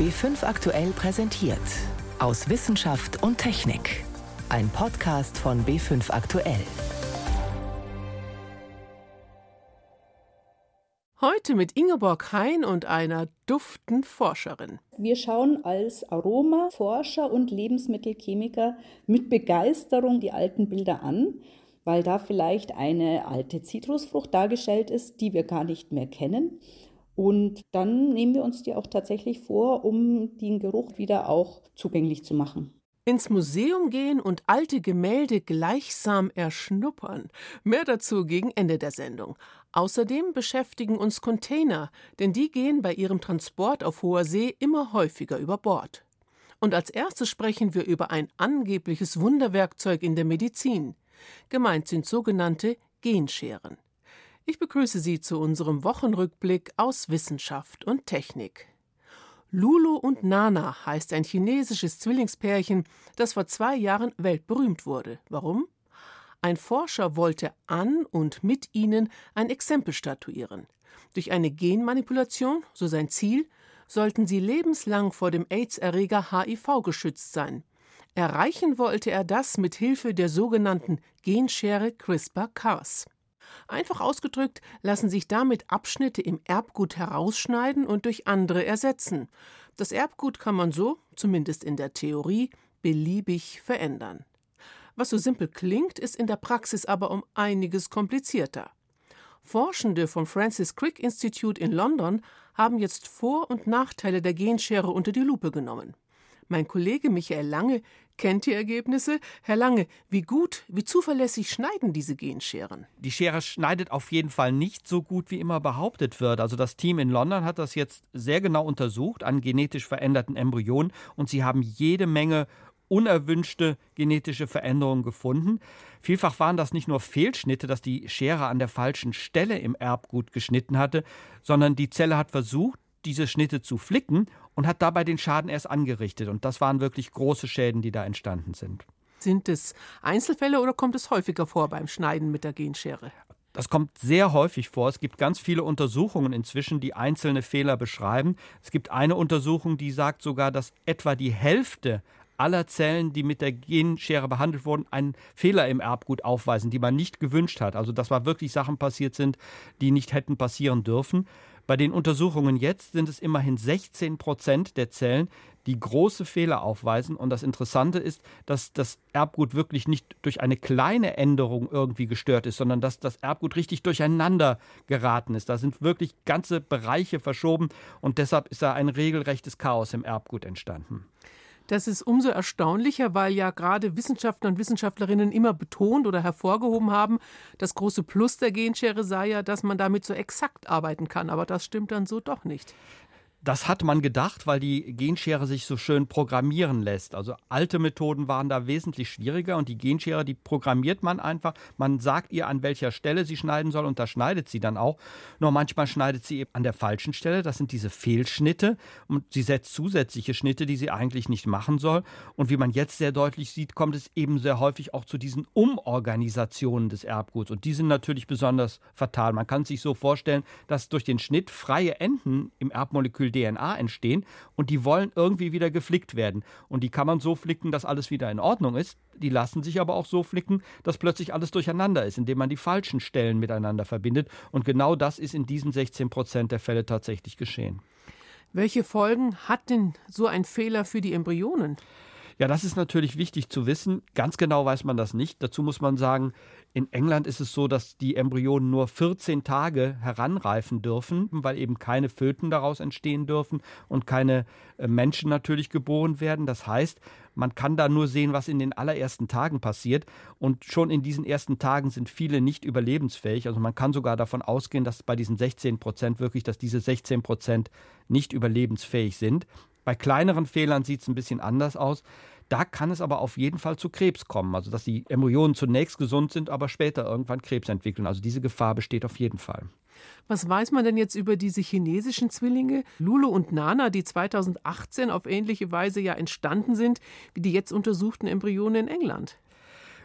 B5 aktuell präsentiert. Aus Wissenschaft und Technik. Ein Podcast von B5 aktuell. Heute mit Ingeborg Hein und einer duften Forscherin. Wir schauen als Aromaforscher und Lebensmittelchemiker mit Begeisterung die alten Bilder an, weil da vielleicht eine alte Zitrusfrucht dargestellt ist, die wir gar nicht mehr kennen. Und dann nehmen wir uns die auch tatsächlich vor, um den Geruch wieder auch zugänglich zu machen. Ins Museum gehen und alte Gemälde gleichsam erschnuppern. Mehr dazu gegen Ende der Sendung. Außerdem beschäftigen uns Container, denn die gehen bei ihrem Transport auf hoher See immer häufiger über Bord. Und als erstes sprechen wir über ein angebliches Wunderwerkzeug in der Medizin. Gemeint sind sogenannte Genscheren. Ich begrüße Sie zu unserem Wochenrückblick aus Wissenschaft und Technik. Lulu und Nana heißt ein chinesisches Zwillingspärchen, das vor zwei Jahren weltberühmt wurde. Warum? Ein Forscher wollte an und mit ihnen ein Exempel statuieren. Durch eine Genmanipulation, so sein Ziel, sollten sie lebenslang vor dem AIDS-Erreger HIV geschützt sein. Erreichen wollte er das mit Hilfe der sogenannten Genschere CRISPR-Cas. Einfach ausgedrückt lassen sich damit Abschnitte im Erbgut herausschneiden und durch andere ersetzen. Das Erbgut kann man so, zumindest in der Theorie, beliebig verändern. Was so simpel klingt, ist in der Praxis aber um einiges komplizierter. Forschende vom Francis Crick Institute in London haben jetzt Vor- und Nachteile der Genschere unter die Lupe genommen. Mein Kollege Michael Lange kennt die Ergebnisse. Herr Lange, wie gut, wie zuverlässig schneiden diese Genscheren? Die Schere schneidet auf jeden Fall nicht so gut, wie immer behauptet wird. Also das Team in London hat das jetzt sehr genau untersucht an genetisch veränderten Embryonen und sie haben jede Menge unerwünschte genetische Veränderungen gefunden. Vielfach waren das nicht nur Fehlschnitte, dass die Schere an der falschen Stelle im Erbgut geschnitten hatte, sondern die Zelle hat versucht, diese Schnitte zu flicken und hat dabei den Schaden erst angerichtet. Und das waren wirklich große Schäden, die da entstanden sind. Sind es Einzelfälle oder kommt es häufiger vor beim Schneiden mit der Genschere? Das kommt sehr häufig vor. Es gibt ganz viele Untersuchungen inzwischen, die einzelne Fehler beschreiben. Es gibt eine Untersuchung, die sagt sogar, dass etwa die Hälfte aller Zellen, die mit der Genschere behandelt wurden, einen Fehler im Erbgut aufweisen, die man nicht gewünscht hat. Also dass da wirklich Sachen passiert sind, die nicht hätten passieren dürfen. Bei den Untersuchungen jetzt sind es immerhin 16 Prozent der Zellen, die große Fehler aufweisen. Und das Interessante ist, dass das Erbgut wirklich nicht durch eine kleine Änderung irgendwie gestört ist, sondern dass das Erbgut richtig durcheinander geraten ist. Da sind wirklich ganze Bereiche verschoben und deshalb ist da ein regelrechtes Chaos im Erbgut entstanden. Das ist umso erstaunlicher, weil ja gerade Wissenschaftler und Wissenschaftlerinnen immer betont oder hervorgehoben haben, das große Plus der Genschere sei ja, dass man damit so exakt arbeiten kann. Aber das stimmt dann so doch nicht. Das hat man gedacht, weil die Genschere sich so schön programmieren lässt. Also alte Methoden waren da wesentlich schwieriger und die Genschere, die programmiert man einfach. Man sagt ihr, an welcher Stelle sie schneiden soll und da schneidet sie dann auch. Nur manchmal schneidet sie eben an der falschen Stelle. Das sind diese Fehlschnitte und sie setzt zusätzliche Schnitte, die sie eigentlich nicht machen soll. Und wie man jetzt sehr deutlich sieht, kommt es eben sehr häufig auch zu diesen Umorganisationen des Erbguts. Und die sind natürlich besonders fatal. Man kann sich so vorstellen, dass durch den Schnitt freie Enden im Erbmolekül DNA entstehen und die wollen irgendwie wieder geflickt werden. Und die kann man so flicken, dass alles wieder in Ordnung ist. Die lassen sich aber auch so flicken, dass plötzlich alles durcheinander ist, indem man die falschen Stellen miteinander verbindet. Und genau das ist in diesen 16 Prozent der Fälle tatsächlich geschehen. Welche Folgen hat denn so ein Fehler für die Embryonen? Ja, das ist natürlich wichtig zu wissen. Ganz genau weiß man das nicht. Dazu muss man sagen, in England ist es so, dass die Embryonen nur 14 Tage heranreifen dürfen, weil eben keine Föten daraus entstehen dürfen und keine äh, Menschen natürlich geboren werden. Das heißt, man kann da nur sehen, was in den allerersten Tagen passiert. Und schon in diesen ersten Tagen sind viele nicht überlebensfähig. Also man kann sogar davon ausgehen, dass bei diesen 16 Prozent wirklich, dass diese 16 Prozent nicht überlebensfähig sind. Bei kleineren Fehlern sieht es ein bisschen anders aus. Da kann es aber auf jeden Fall zu Krebs kommen. Also, dass die Embryonen zunächst gesund sind, aber später irgendwann Krebs entwickeln. Also, diese Gefahr besteht auf jeden Fall. Was weiß man denn jetzt über diese chinesischen Zwillinge, Lulu und Nana, die 2018 auf ähnliche Weise ja entstanden sind wie die jetzt untersuchten Embryonen in England?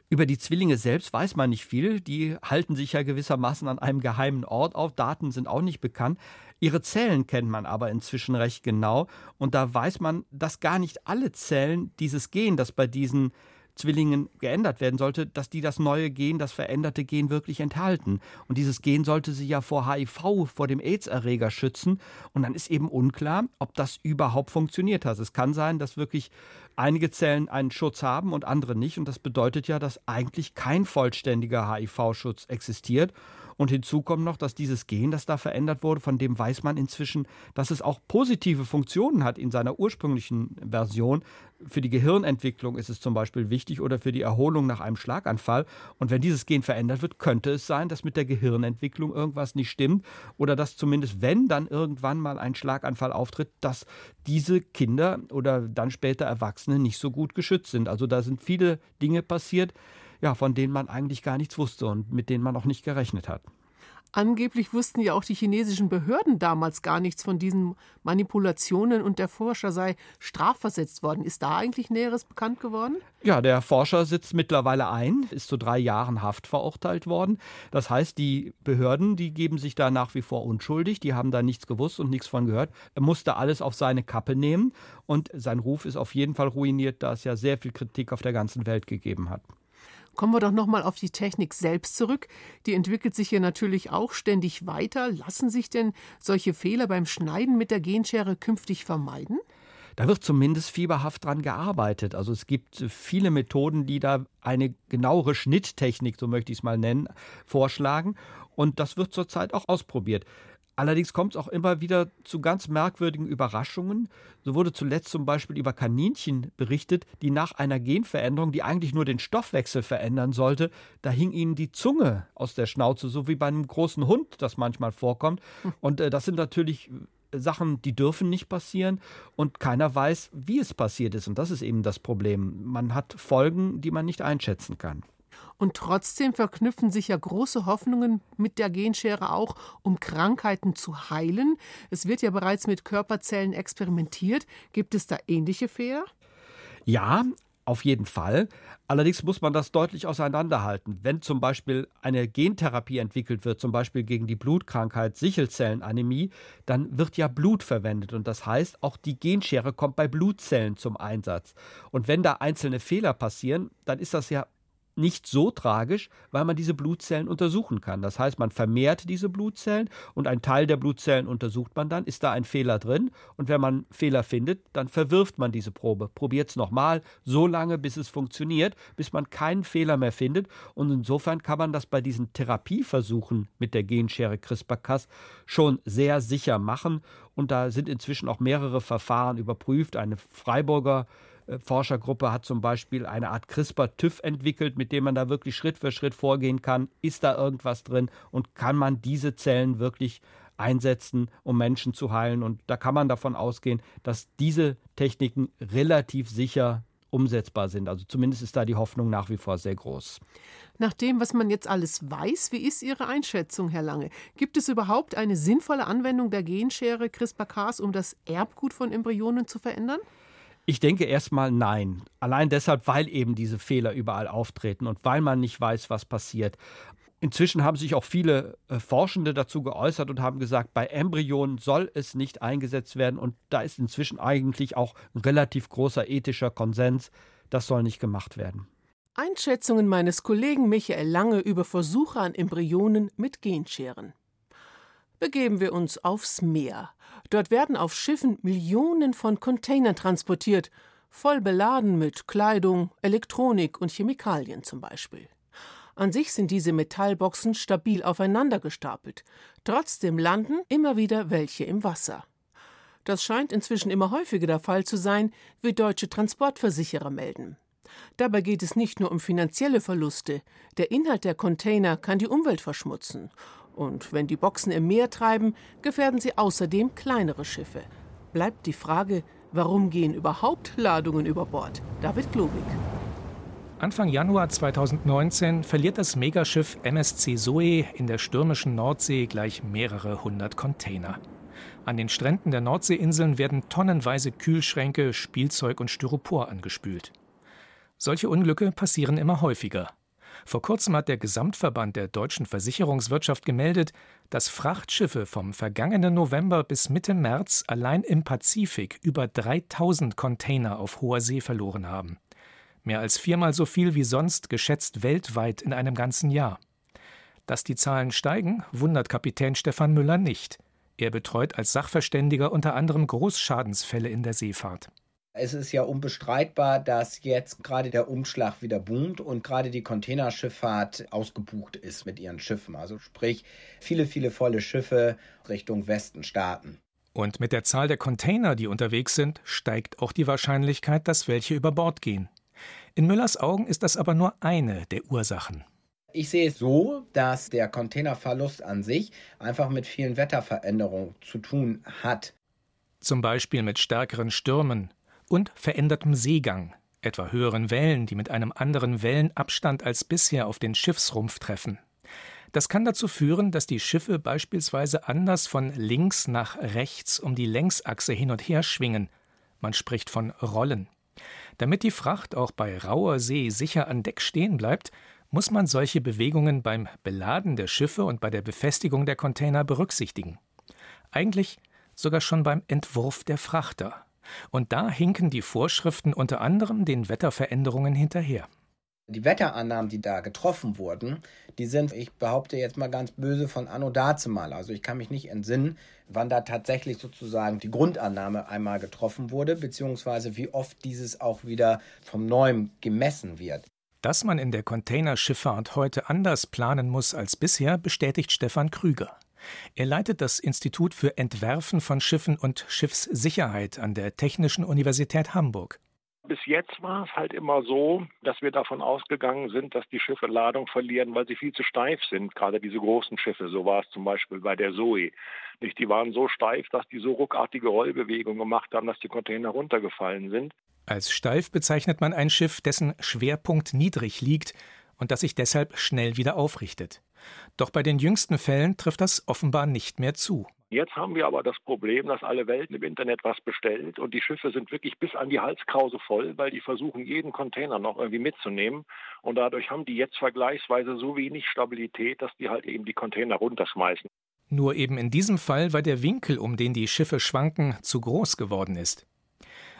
Über die Zwillinge selbst weiß man nicht viel. Die halten sich ja gewissermaßen an einem geheimen Ort auf. Daten sind auch nicht bekannt. Ihre Zellen kennt man aber inzwischen recht genau und da weiß man, dass gar nicht alle Zellen dieses Gen, das bei diesen Zwillingen geändert werden sollte, dass die das neue Gen, das veränderte Gen wirklich enthalten. Und dieses Gen sollte sie ja vor HIV, vor dem AIDS-Erreger schützen. Und dann ist eben unklar, ob das überhaupt funktioniert hat. Es kann sein, dass wirklich einige Zellen einen Schutz haben und andere nicht. Und das bedeutet ja, dass eigentlich kein vollständiger HIV-Schutz existiert. Und hinzu kommt noch, dass dieses Gen, das da verändert wurde, von dem weiß man inzwischen, dass es auch positive Funktionen hat in seiner ursprünglichen Version. Für die Gehirnentwicklung ist es zum Beispiel wichtig oder für die Erholung nach einem Schlaganfall. Und wenn dieses Gen verändert wird, könnte es sein, dass mit der Gehirnentwicklung irgendwas nicht stimmt oder dass zumindest, wenn dann irgendwann mal ein Schlaganfall auftritt, dass diese Kinder oder dann später Erwachsene nicht so gut geschützt sind. Also da sind viele Dinge passiert, ja, von denen man eigentlich gar nichts wusste und mit denen man auch nicht gerechnet hat. Angeblich wussten ja auch die chinesischen Behörden damals gar nichts von diesen Manipulationen und der Forscher sei strafversetzt worden. Ist da eigentlich Näheres bekannt geworden? Ja, der Forscher sitzt mittlerweile ein, ist zu drei Jahren Haft verurteilt worden. Das heißt, die Behörden, die geben sich da nach wie vor unschuldig, die haben da nichts gewusst und nichts von gehört. Er musste alles auf seine Kappe nehmen und sein Ruf ist auf jeden Fall ruiniert, da es ja sehr viel Kritik auf der ganzen Welt gegeben hat. Kommen wir doch nochmal auf die Technik selbst zurück. Die entwickelt sich ja natürlich auch ständig weiter. Lassen sich denn solche Fehler beim Schneiden mit der Genschere künftig vermeiden? Da wird zumindest fieberhaft dran gearbeitet. Also es gibt viele Methoden, die da eine genauere Schnitttechnik, so möchte ich es mal nennen, vorschlagen. Und das wird zurzeit auch ausprobiert. Allerdings kommt es auch immer wieder zu ganz merkwürdigen Überraschungen. So wurde zuletzt zum Beispiel über Kaninchen berichtet, die nach einer Genveränderung, die eigentlich nur den Stoffwechsel verändern sollte, da hing ihnen die Zunge aus der Schnauze, so wie bei einem großen Hund das manchmal vorkommt. Und äh, das sind natürlich äh, Sachen, die dürfen nicht passieren und keiner weiß, wie es passiert ist. Und das ist eben das Problem. Man hat Folgen, die man nicht einschätzen kann. Und trotzdem verknüpfen sich ja große Hoffnungen mit der Genschere auch, um Krankheiten zu heilen. Es wird ja bereits mit Körperzellen experimentiert. Gibt es da ähnliche Fehler? Ja, auf jeden Fall. Allerdings muss man das deutlich auseinanderhalten. Wenn zum Beispiel eine Gentherapie entwickelt wird, zum Beispiel gegen die Blutkrankheit Sichelzellenanämie, dann wird ja Blut verwendet. Und das heißt, auch die Genschere kommt bei Blutzellen zum Einsatz. Und wenn da einzelne Fehler passieren, dann ist das ja nicht so tragisch, weil man diese Blutzellen untersuchen kann. Das heißt, man vermehrt diese Blutzellen und ein Teil der Blutzellen untersucht man dann. Ist da ein Fehler drin? Und wenn man Fehler findet, dann verwirft man diese Probe. Probiert es nochmal, so lange, bis es funktioniert, bis man keinen Fehler mehr findet. Und insofern kann man das bei diesen Therapieversuchen mit der Genschere CRISPR-Cas schon sehr sicher machen. Und da sind inzwischen auch mehrere Verfahren überprüft. Eine Freiburger äh, Forschergruppe hat zum Beispiel eine Art CRISPR-TÜV entwickelt, mit dem man da wirklich Schritt für Schritt vorgehen kann. Ist da irgendwas drin und kann man diese Zellen wirklich einsetzen, um Menschen zu heilen? Und da kann man davon ausgehen, dass diese Techniken relativ sicher umsetzbar sind. Also zumindest ist da die Hoffnung nach wie vor sehr groß. Nach dem, was man jetzt alles weiß, wie ist Ihre Einschätzung, Herr Lange? Gibt es überhaupt eine sinnvolle Anwendung der Genschere CRISPR-Cas, um das Erbgut von Embryonen zu verändern? Ich denke erstmal nein. Allein deshalb, weil eben diese Fehler überall auftreten und weil man nicht weiß, was passiert. Inzwischen haben sich auch viele äh, Forschende dazu geäußert und haben gesagt, bei Embryonen soll es nicht eingesetzt werden. Und da ist inzwischen eigentlich auch ein relativ großer ethischer Konsens, das soll nicht gemacht werden. Einschätzungen meines Kollegen Michael Lange über Versuche an Embryonen mit Genscheren begeben wir uns aufs Meer. Dort werden auf Schiffen Millionen von Containern transportiert, voll beladen mit Kleidung, Elektronik und Chemikalien zum Beispiel. An sich sind diese Metallboxen stabil aufeinander gestapelt. Trotzdem landen immer wieder welche im Wasser. Das scheint inzwischen immer häufiger der Fall zu sein, wie deutsche Transportversicherer melden. Dabei geht es nicht nur um finanzielle Verluste. Der Inhalt der Container kann die Umwelt verschmutzen. Und wenn die Boxen im Meer treiben, gefährden sie außerdem kleinere Schiffe. Bleibt die Frage, warum gehen überhaupt Ladungen über Bord? David Globig. Anfang Januar 2019 verliert das Megaschiff MSC Zoe in der stürmischen Nordsee gleich mehrere hundert Container. An den Stränden der Nordseeinseln werden tonnenweise Kühlschränke, Spielzeug und Styropor angespült. Solche Unglücke passieren immer häufiger. Vor kurzem hat der Gesamtverband der deutschen Versicherungswirtschaft gemeldet, dass Frachtschiffe vom vergangenen November bis Mitte März allein im Pazifik über 3000 Container auf hoher See verloren haben. Mehr als viermal so viel wie sonst geschätzt weltweit in einem ganzen Jahr. Dass die Zahlen steigen, wundert Kapitän Stefan Müller nicht. Er betreut als Sachverständiger unter anderem Großschadensfälle in der Seefahrt. Es ist ja unbestreitbar, dass jetzt gerade der Umschlag wieder boomt und gerade die Containerschifffahrt ausgebucht ist mit ihren Schiffen. Also sprich, viele, viele volle Schiffe Richtung Westen starten. Und mit der Zahl der Container, die unterwegs sind, steigt auch die Wahrscheinlichkeit, dass welche über Bord gehen. In Müllers Augen ist das aber nur eine der Ursachen. Ich sehe es so, dass der Containerverlust an sich einfach mit vielen Wetterveränderungen zu tun hat. Zum Beispiel mit stärkeren Stürmen und verändertem Seegang, etwa höheren Wellen, die mit einem anderen Wellenabstand als bisher auf den Schiffsrumpf treffen. Das kann dazu führen, dass die Schiffe beispielsweise anders von links nach rechts um die Längsachse hin und her schwingen. Man spricht von Rollen. Damit die Fracht auch bei rauer See sicher an Deck stehen bleibt, muss man solche Bewegungen beim Beladen der Schiffe und bei der Befestigung der Container berücksichtigen. Eigentlich sogar schon beim Entwurf der Frachter. Und da hinken die Vorschriften unter anderem den Wetterveränderungen hinterher. Die Wetterannahmen, die da getroffen wurden, die sind, ich behaupte jetzt mal ganz böse, von Anno dazumal. Also ich kann mich nicht entsinnen, wann da tatsächlich sozusagen die Grundannahme einmal getroffen wurde, beziehungsweise wie oft dieses auch wieder vom Neuem gemessen wird. Dass man in der Containerschifffahrt heute anders planen muss als bisher, bestätigt Stefan Krüger. Er leitet das Institut für Entwerfen von Schiffen und Schiffssicherheit an der Technischen Universität Hamburg. Bis jetzt war es halt immer so, dass wir davon ausgegangen sind, dass die Schiffe Ladung verlieren, weil sie viel zu steif sind. Gerade diese großen Schiffe, so war es zum Beispiel bei der Zoe. Nicht, die waren so steif, dass die so ruckartige Rollbewegungen gemacht haben, dass die Container runtergefallen sind. Als steif bezeichnet man ein Schiff, dessen Schwerpunkt niedrig liegt und das sich deshalb schnell wieder aufrichtet. Doch bei den jüngsten Fällen trifft das offenbar nicht mehr zu. Jetzt haben wir aber das Problem, dass alle Welt im Internet was bestellt und die Schiffe sind wirklich bis an die Halskrause voll, weil die versuchen, jeden Container noch irgendwie mitzunehmen. Und dadurch haben die jetzt vergleichsweise so wenig Stabilität, dass die halt eben die Container runterschmeißen. Nur eben in diesem Fall, weil der Winkel, um den die Schiffe schwanken, zu groß geworden ist.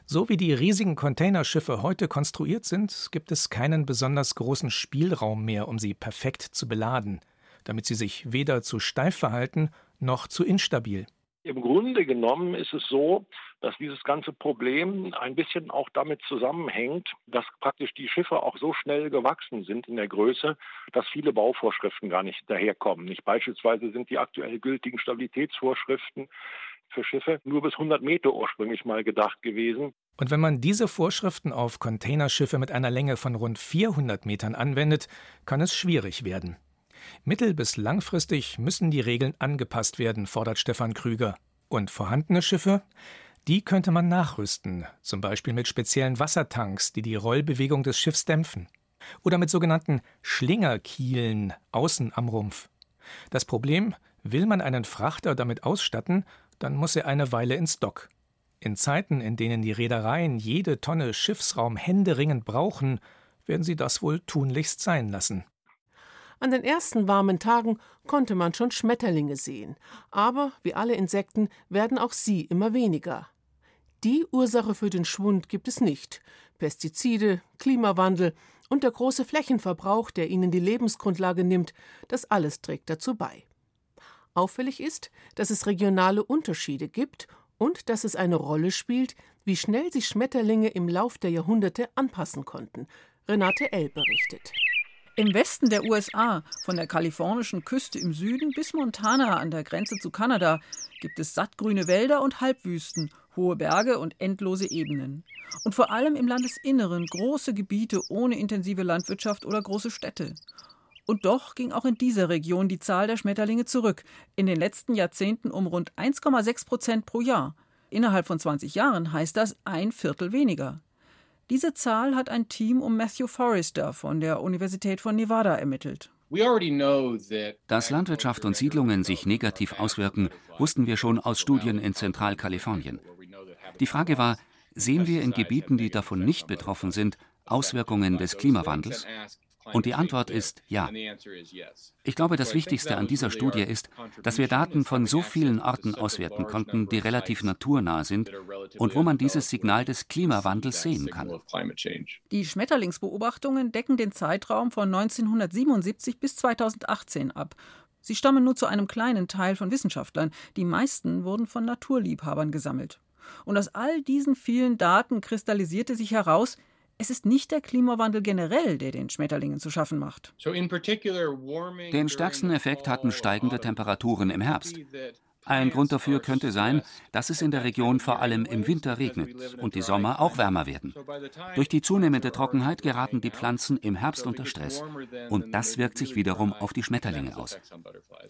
So wie die riesigen Containerschiffe heute konstruiert sind, gibt es keinen besonders großen Spielraum mehr, um sie perfekt zu beladen, damit sie sich weder zu steif verhalten noch zu instabil. Im Grunde genommen ist es so, dass dieses ganze Problem ein bisschen auch damit zusammenhängt, dass praktisch die Schiffe auch so schnell gewachsen sind in der Größe, dass viele Bauvorschriften gar nicht daherkommen. Nicht beispielsweise sind die aktuell gültigen Stabilitätsvorschriften für Schiffe nur bis 100 Meter ursprünglich mal gedacht gewesen. Und wenn man diese Vorschriften auf Containerschiffe mit einer Länge von rund 400 Metern anwendet, kann es schwierig werden. Mittel- bis langfristig müssen die Regeln angepasst werden, fordert Stefan Krüger. Und vorhandene Schiffe? Die könnte man nachrüsten, zum Beispiel mit speziellen Wassertanks, die die Rollbewegung des Schiffs dämpfen. Oder mit sogenannten Schlingerkielen außen am Rumpf. Das Problem, will man einen Frachter damit ausstatten, dann muss er eine Weile ins Dock. In Zeiten, in denen die Reedereien jede Tonne Schiffsraum händeringend brauchen, werden sie das wohl tunlichst sein lassen. An den ersten warmen Tagen konnte man schon Schmetterlinge sehen, aber wie alle Insekten werden auch sie immer weniger. Die Ursache für den Schwund gibt es nicht. Pestizide, Klimawandel und der große Flächenverbrauch, der ihnen die Lebensgrundlage nimmt, das alles trägt dazu bei. Auffällig ist, dass es regionale Unterschiede gibt und dass es eine Rolle spielt, wie schnell sich Schmetterlinge im Lauf der Jahrhunderte anpassen konnten. Renate L. berichtet. Im Westen der USA, von der kalifornischen Küste im Süden bis Montana an der Grenze zu Kanada, gibt es sattgrüne Wälder und Halbwüsten, hohe Berge und endlose Ebenen. Und vor allem im Landesinneren große Gebiete ohne intensive Landwirtschaft oder große Städte. Und doch ging auch in dieser Region die Zahl der Schmetterlinge zurück, in den letzten Jahrzehnten um rund 1,6 Prozent pro Jahr. Innerhalb von 20 Jahren heißt das ein Viertel weniger. Diese Zahl hat ein Team um Matthew Forrester von der Universität von Nevada ermittelt. Dass Landwirtschaft und Siedlungen sich negativ auswirken, wussten wir schon aus Studien in Zentralkalifornien. Die Frage war, sehen wir in Gebieten, die davon nicht betroffen sind, Auswirkungen des Klimawandels? Und die Antwort ist ja. Ich glaube, das Wichtigste an dieser Studie ist, dass wir Daten von so vielen Orten auswerten konnten, die relativ naturnah sind und wo man dieses Signal des Klimawandels sehen kann. Die Schmetterlingsbeobachtungen decken den Zeitraum von 1977 bis 2018 ab. Sie stammen nur zu einem kleinen Teil von Wissenschaftlern. Die meisten wurden von Naturliebhabern gesammelt. Und aus all diesen vielen Daten kristallisierte sich heraus, es ist nicht der Klimawandel generell, der den Schmetterlingen zu schaffen macht. Den stärksten Effekt hatten steigende Temperaturen im Herbst. Ein Grund dafür könnte sein, dass es in der Region vor allem im Winter regnet und die Sommer auch wärmer werden. Durch die zunehmende Trockenheit geraten die Pflanzen im Herbst unter Stress und das wirkt sich wiederum auf die Schmetterlinge aus.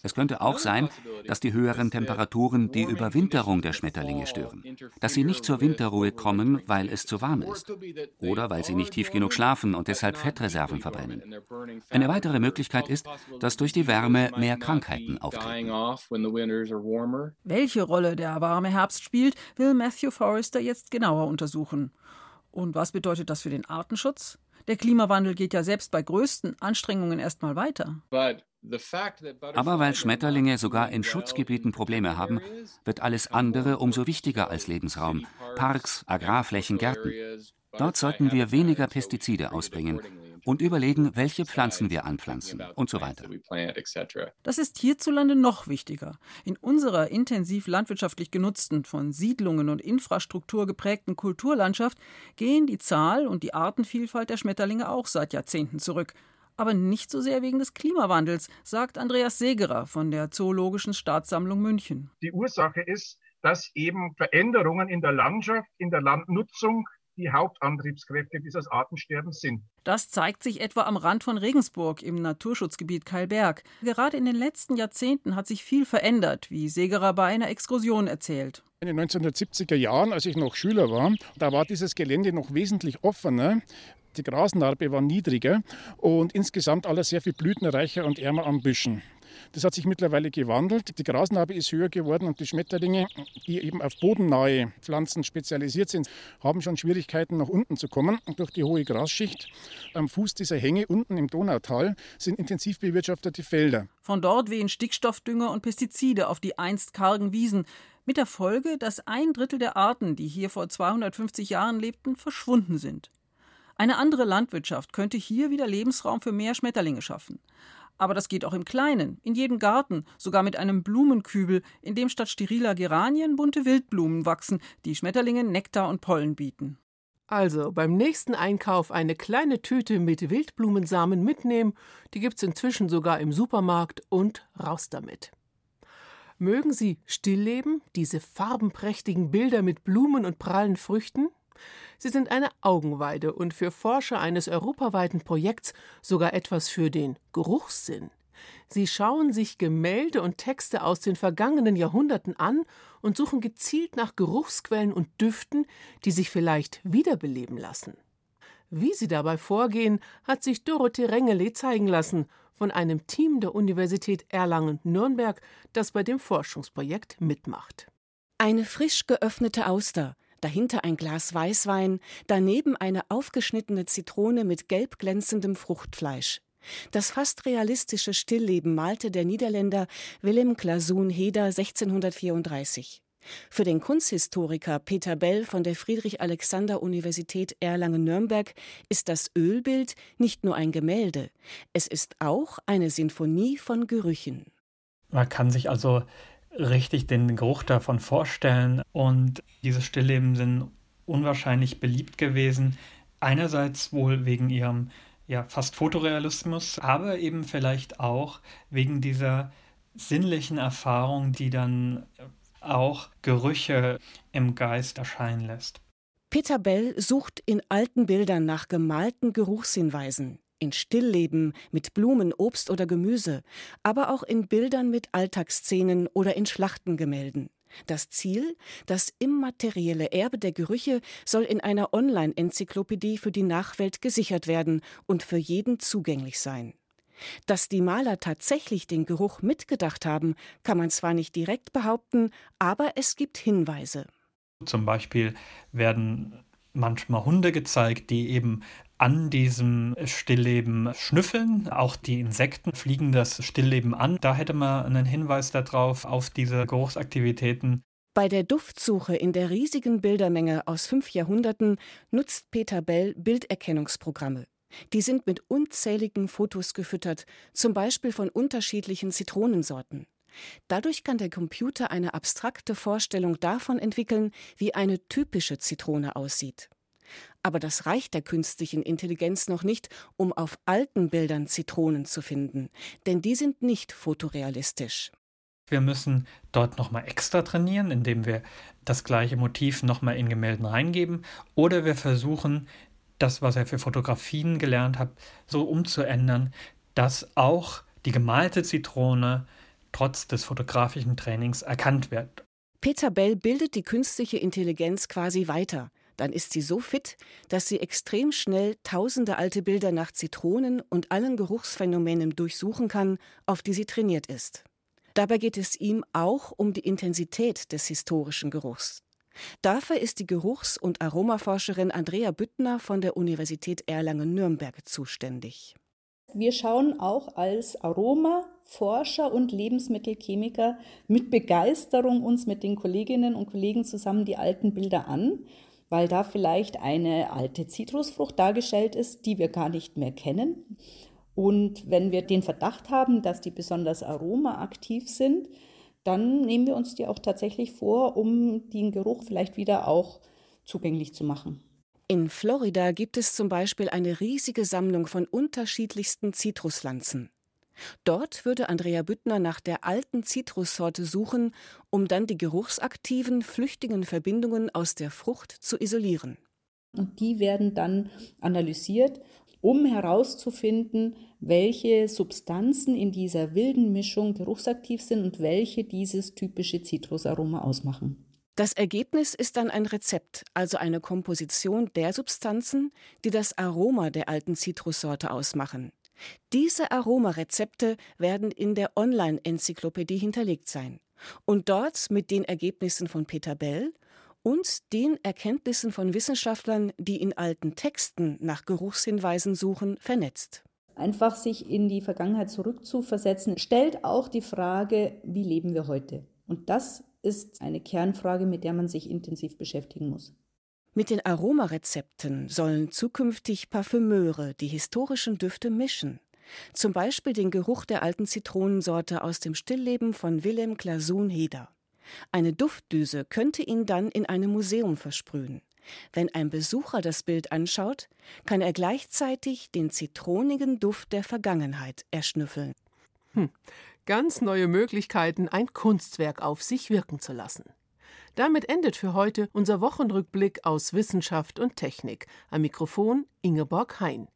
Es könnte auch sein, dass die höheren Temperaturen die Überwinterung der Schmetterlinge stören, dass sie nicht zur Winterruhe kommen, weil es zu warm ist oder weil sie nicht tief genug schlafen und deshalb Fettreserven verbrennen. Eine weitere Möglichkeit ist, dass durch die Wärme mehr Krankheiten auftreten. Welche Rolle der warme Herbst spielt, will Matthew Forrester jetzt genauer untersuchen. Und was bedeutet das für den Artenschutz? Der Klimawandel geht ja selbst bei größten Anstrengungen erstmal weiter. Aber weil Schmetterlinge sogar in Schutzgebieten Probleme haben, wird alles andere umso wichtiger als Lebensraum. Parks, Agrarflächen, Gärten. Dort sollten wir weniger Pestizide ausbringen und überlegen, welche Pflanzen wir anpflanzen und so weiter. Das ist hierzulande noch wichtiger. In unserer intensiv landwirtschaftlich genutzten, von Siedlungen und Infrastruktur geprägten Kulturlandschaft gehen die Zahl und die Artenvielfalt der Schmetterlinge auch seit Jahrzehnten zurück. Aber nicht so sehr wegen des Klimawandels, sagt Andreas Segerer von der Zoologischen Staatssammlung München. Die Ursache ist, dass eben Veränderungen in der Landschaft, in der Landnutzung die Hauptantriebskräfte dieses Artensterbens sind. Das zeigt sich etwa am Rand von Regensburg im Naturschutzgebiet Keilberg. Gerade in den letzten Jahrzehnten hat sich viel verändert, wie Segerer bei einer Exkursion erzählt. In den 1970er Jahren, als ich noch Schüler war, da war dieses Gelände noch wesentlich offener. Die Grasnarbe war niedriger und insgesamt alles sehr viel blütenreicher und ärmer an Büschen. Das hat sich mittlerweile gewandelt. Die Grasnarbe ist höher geworden und die Schmetterlinge, die eben auf bodennahe Pflanzen spezialisiert sind, haben schon Schwierigkeiten, nach unten zu kommen. Durch die hohe Grasschicht am Fuß dieser Hänge unten im Donautal sind intensiv bewirtschaftete Felder. Von dort wehen Stickstoffdünger und Pestizide auf die einst kargen Wiesen. Mit der Folge, dass ein Drittel der Arten, die hier vor 250 Jahren lebten, verschwunden sind. Eine andere Landwirtschaft könnte hier wieder Lebensraum für mehr Schmetterlinge schaffen. Aber das geht auch im Kleinen, in jedem Garten, sogar mit einem Blumenkübel, in dem statt steriler Geranien bunte Wildblumen wachsen, die Schmetterlingen Nektar und Pollen bieten. Also beim nächsten Einkauf eine kleine Tüte mit Wildblumensamen mitnehmen, die gibt's inzwischen sogar im Supermarkt und raus damit. Mögen Sie Stillleben, diese farbenprächtigen Bilder mit Blumen und prallen Früchten? Sie sind eine Augenweide und für Forscher eines europaweiten Projekts sogar etwas für den Geruchssinn. Sie schauen sich Gemälde und Texte aus den vergangenen Jahrhunderten an und suchen gezielt nach Geruchsquellen und Düften, die sich vielleicht wiederbeleben lassen. Wie sie dabei vorgehen, hat sich Dorothee Rengele zeigen lassen von einem Team der Universität Erlangen-Nürnberg, das bei dem Forschungsprojekt mitmacht. Eine frisch geöffnete Auster, dahinter ein Glas Weißwein, daneben eine aufgeschnittene Zitrone mit gelb glänzendem Fruchtfleisch. Das fast realistische Stillleben malte der Niederländer Willem Clazoon Heder 1634. Für den Kunsthistoriker Peter Bell von der Friedrich-Alexander-Universität Erlangen-Nürnberg ist das Ölbild nicht nur ein Gemälde, es ist auch eine Sinfonie von Gerüchen. Man kann sich also richtig den Geruch davon vorstellen. Und diese Stillleben sind unwahrscheinlich beliebt gewesen. Einerseits wohl wegen ihrem ja, fast Fotorealismus, aber eben vielleicht auch wegen dieser sinnlichen Erfahrung, die dann auch Gerüche im Geist erscheinen lässt. Peter Bell sucht in alten Bildern nach gemalten Geruchshinweisen in Stillleben mit Blumen, Obst oder Gemüse, aber auch in Bildern mit Alltagsszenen oder in Schlachtengemälden. Das Ziel, das immaterielle Erbe der Gerüche soll in einer Online-Enzyklopädie für die Nachwelt gesichert werden und für jeden zugänglich sein. Dass die Maler tatsächlich den Geruch mitgedacht haben, kann man zwar nicht direkt behaupten, aber es gibt Hinweise. Zum Beispiel werden manchmal Hunde gezeigt, die eben an diesem Stillleben schnüffeln. Auch die Insekten fliegen das Stillleben an. Da hätte man einen Hinweis darauf, auf diese Geruchsaktivitäten. Bei der Duftsuche in der riesigen Bildermenge aus fünf Jahrhunderten nutzt Peter Bell Bilderkennungsprogramme. Die sind mit unzähligen Fotos gefüttert, zum Beispiel von unterschiedlichen Zitronensorten. Dadurch kann der Computer eine abstrakte Vorstellung davon entwickeln, wie eine typische Zitrone aussieht. Aber das reicht der künstlichen Intelligenz noch nicht, um auf alten Bildern Zitronen zu finden, denn die sind nicht fotorealistisch. Wir müssen dort nochmal extra trainieren, indem wir das gleiche Motiv nochmal in Gemälden reingeben. Oder wir versuchen, das, was er für Fotografien gelernt hat, so umzuändern, dass auch die gemalte Zitrone trotz des fotografischen Trainings erkannt wird. Peter Bell bildet die künstliche Intelligenz quasi weiter. Dann ist sie so fit, dass sie extrem schnell tausende alte Bilder nach Zitronen und allen Geruchsphänomenen durchsuchen kann, auf die sie trainiert ist. Dabei geht es ihm auch um die Intensität des historischen Geruchs. Dafür ist die Geruchs- und Aromaforscherin Andrea Büttner von der Universität Erlangen-Nürnberg zuständig. Wir schauen auch als Aromaforscher und Lebensmittelchemiker mit Begeisterung uns mit den Kolleginnen und Kollegen zusammen die alten Bilder an, weil da vielleicht eine alte Zitrusfrucht dargestellt ist, die wir gar nicht mehr kennen und wenn wir den Verdacht haben, dass die besonders aromaaktiv sind, dann nehmen wir uns die auch tatsächlich vor, um den Geruch vielleicht wieder auch zugänglich zu machen. In Florida gibt es zum Beispiel eine riesige Sammlung von unterschiedlichsten Zitruspflanzen. Dort würde Andrea Büttner nach der alten Zitrussorte suchen, um dann die geruchsaktiven, flüchtigen Verbindungen aus der Frucht zu isolieren. Und die werden dann analysiert um herauszufinden, welche Substanzen in dieser wilden Mischung geruchsaktiv sind und welche dieses typische Zitrusaroma ausmachen. Das Ergebnis ist dann ein Rezept, also eine Komposition der Substanzen, die das Aroma der alten Zitrussorte ausmachen. Diese Aromarezepte werden in der Online-Enzyklopädie hinterlegt sein und dort mit den Ergebnissen von Peter Bell und den Erkenntnissen von Wissenschaftlern, die in alten Texten nach Geruchshinweisen suchen, vernetzt. Einfach sich in die Vergangenheit zurückzuversetzen, stellt auch die Frage, wie leben wir heute? Und das ist eine Kernfrage, mit der man sich intensiv beschäftigen muss. Mit den Aromarezepten sollen zukünftig Parfümeure die historischen Düfte mischen. Zum Beispiel den Geruch der alten Zitronensorte aus dem Stillleben von Wilhelm Glasun-Heder. Eine Duftdüse könnte ihn dann in einem Museum versprühen. Wenn ein Besucher das Bild anschaut, kann er gleichzeitig den zitronigen Duft der Vergangenheit erschnüffeln. Hm. Ganz neue Möglichkeiten, ein Kunstwerk auf sich wirken zu lassen. Damit endet für heute unser Wochenrückblick aus Wissenschaft und Technik. Am Mikrofon Ingeborg Hein.